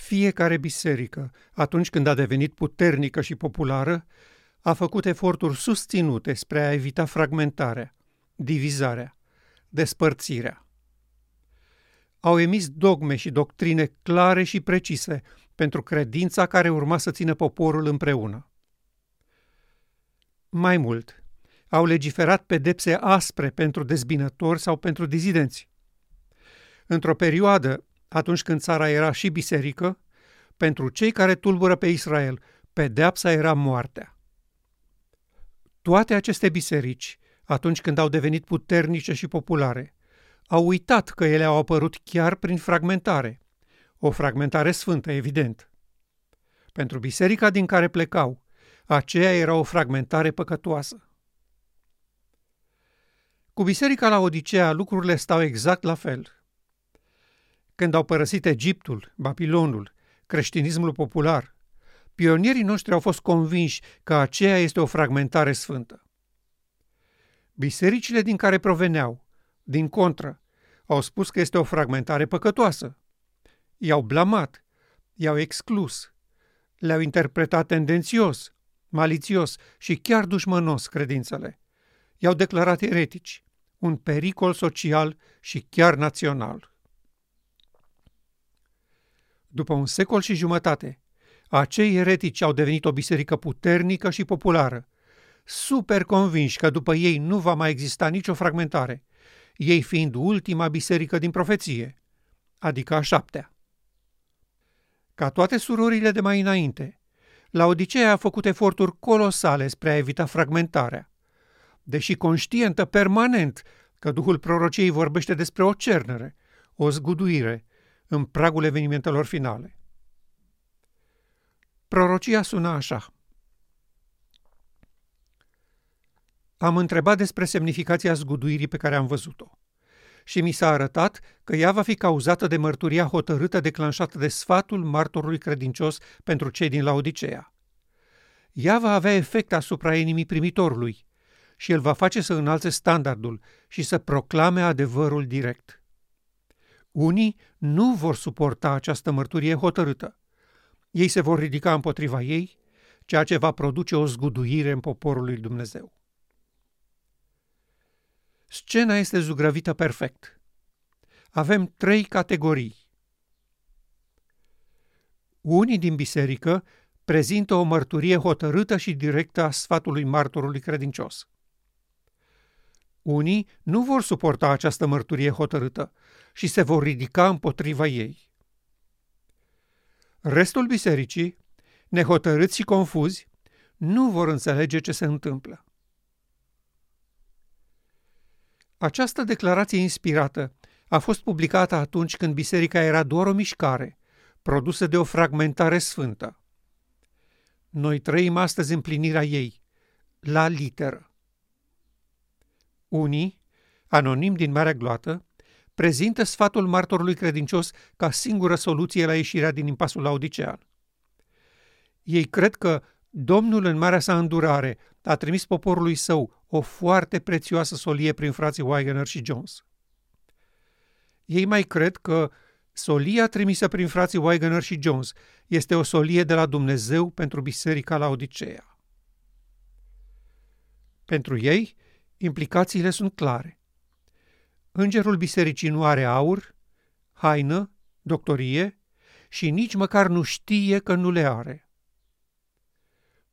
Fiecare biserică, atunci când a devenit puternică și populară, a făcut eforturi susținute spre a evita fragmentarea, divizarea, despărțirea. Au emis dogme și doctrine clare și precise pentru credința care urma să țină poporul împreună. Mai mult, au legiferat pedepse aspre pentru dezbinători sau pentru dizidenți. Într-o perioadă, atunci când țara era și biserică, pentru cei care tulbură pe Israel, pedeapsa era moartea. Toate aceste biserici, atunci când au devenit puternice și populare, au uitat că ele au apărut chiar prin fragmentare. O fragmentare sfântă, evident. Pentru biserica din care plecau, aceea era o fragmentare păcătoasă. Cu biserica la Odisea lucrurile stau exact la fel. Când au părăsit Egiptul, Babilonul, creștinismul popular, pionierii noștri au fost convinși că aceea este o fragmentare sfântă. Bisericile din care proveneau, din contră, au spus că este o fragmentare păcătoasă. I-au blamat, i-au exclus, le-au interpretat tendențios, malițios și chiar dușmănos credințele. I-au declarat eretici, un pericol social și chiar național. După un secol și jumătate, acei eretici au devenit o biserică puternică și populară, super convinși că după ei nu va mai exista nicio fragmentare, ei fiind ultima biserică din profeție, adică a șaptea. Ca toate surorile de mai înainte, Laodicea a făcut eforturi colosale spre a evita fragmentarea. Deși conștientă permanent că Duhul prorociei vorbește despre o cernere, o zguduire, în pragul evenimentelor finale. Prorocia suna așa. Am întrebat despre semnificația zguduirii pe care am văzut-o și mi s-a arătat că ea va fi cauzată de mărturia hotărâtă declanșată de sfatul martorului credincios pentru cei din Laodicea. Ea va avea efect asupra inimii primitorului și el va face să înalțe standardul și să proclame adevărul direct. Unii nu vor suporta această mărturie hotărâtă. Ei se vor ridica împotriva ei, ceea ce va produce o zguduire în poporul lui Dumnezeu. Scena este zugrăvită perfect. Avem trei categorii. Unii din biserică prezintă o mărturie hotărâtă și directă a sfatului martorului credincios. Unii nu vor suporta această mărturie hotărâtă și se vor ridica împotriva ei. Restul bisericii, nehotărâți și confuzi, nu vor înțelege ce se întâmplă. Această declarație inspirată a fost publicată atunci când biserica era doar o mișcare, produsă de o fragmentare sfântă. Noi trăim astăzi împlinirea ei, la literă. Unii, anonim din Marea Gloată, prezintă sfatul martorului credincios ca singură soluție la ieșirea din impasul laudicean. Ei cred că Domnul în marea sa îndurare a trimis poporului său o foarte prețioasă solie prin frații Wagner și Jones. Ei mai cred că solia trimisă prin frații Wagner și Jones este o solie de la Dumnezeu pentru biserica la Odisea. Pentru ei, implicațiile sunt clare. Îngerul bisericii nu are aur, haină, doctorie și nici măcar nu știe că nu le are.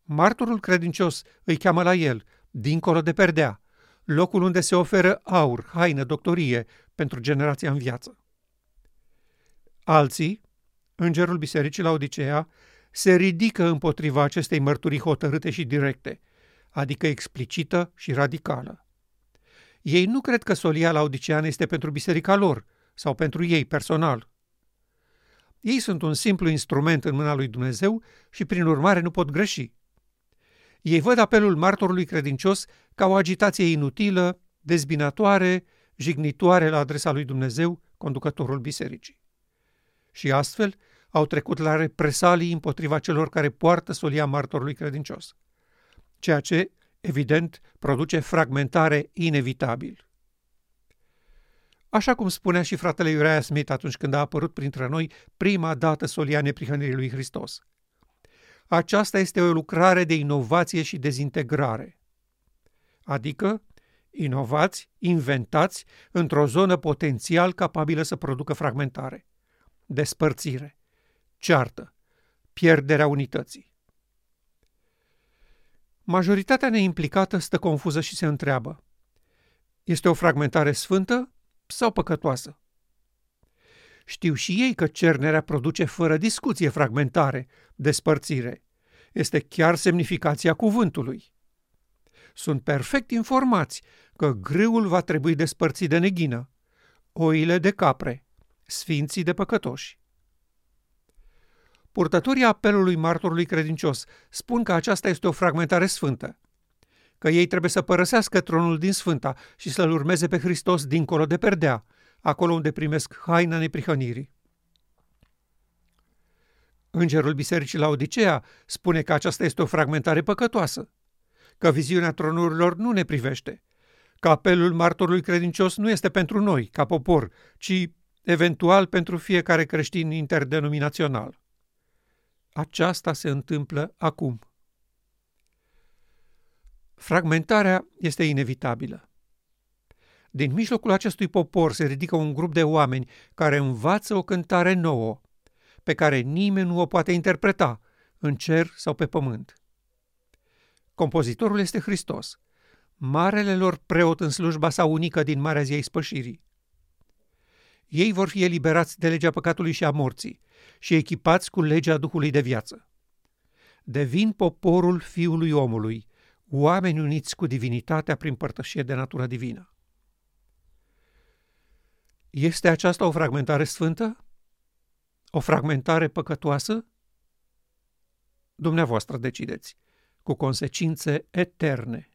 Martorul credincios îi cheamă la el, dincolo de perdea, locul unde se oferă aur, haină, doctorie pentru generația în viață. Alții, îngerul bisericii la Odisea, se ridică împotriva acestei mărturii hotărâte și directe, adică explicită și radicală. Ei nu cred că solia laodiceană este pentru biserica lor sau pentru ei personal. Ei sunt un simplu instrument în mâna lui Dumnezeu și prin urmare nu pot greși. Ei văd apelul martorului credincios ca o agitație inutilă, dezbinatoare, jignitoare la adresa lui Dumnezeu, conducătorul bisericii. Și astfel au trecut la represalii împotriva celor care poartă solia martorului credincios. Ceea ce, evident, produce fragmentare inevitabil. Așa cum spunea și fratele Uriah Smith atunci când a apărut printre noi prima dată solia neprihănirii lui Hristos. Aceasta este o lucrare de inovație și dezintegrare. Adică, inovați, inventați într-o zonă potențial capabilă să producă fragmentare, despărțire, ceartă, pierderea unității. Majoritatea neimplicată stă confuză și se întreabă. Este o fragmentare sfântă sau păcătoasă? Știu și ei că cernerea produce fără discuție fragmentare, despărțire. Este chiar semnificația cuvântului. Sunt perfect informați că grâul va trebui despărțit de neghină, oile de capre, sfinții de păcătoși. Purtătorii apelului martorului credincios spun că aceasta este o fragmentare sfântă, că ei trebuie să părăsească tronul din Sfânta și să-L urmeze pe Hristos dincolo de perdea, acolo unde primesc haina neprihănirii. Îngerul Bisericii la Odisea spune că aceasta este o fragmentare păcătoasă, că viziunea tronurilor nu ne privește, că apelul martorului credincios nu este pentru noi, ca popor, ci eventual pentru fiecare creștin interdenominațional. Aceasta se întâmplă acum. Fragmentarea este inevitabilă. Din mijlocul acestui popor se ridică un grup de oameni care învață o cântare nouă, pe care nimeni nu o poate interpreta, în cer sau pe pământ. Compozitorul este Hristos, marele lor preot în slujba sa unică din Marea Ziei Spășirii. Ei vor fi eliberați de legea păcatului și a morții și echipați cu legea Duhului de viață. Devin poporul Fiului omului, oameni uniți cu divinitatea prin părtășie de natură divină. Este aceasta o fragmentare sfântă? O fragmentare păcătoasă? Dumneavoastră decideți, cu consecințe eterne.